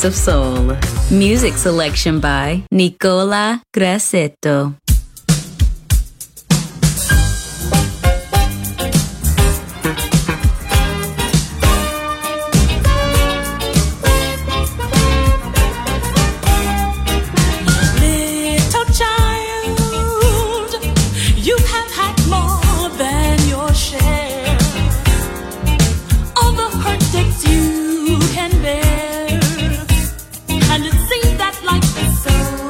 Best of soul. Music selection by Nicola Grassetto. And it seems that life is so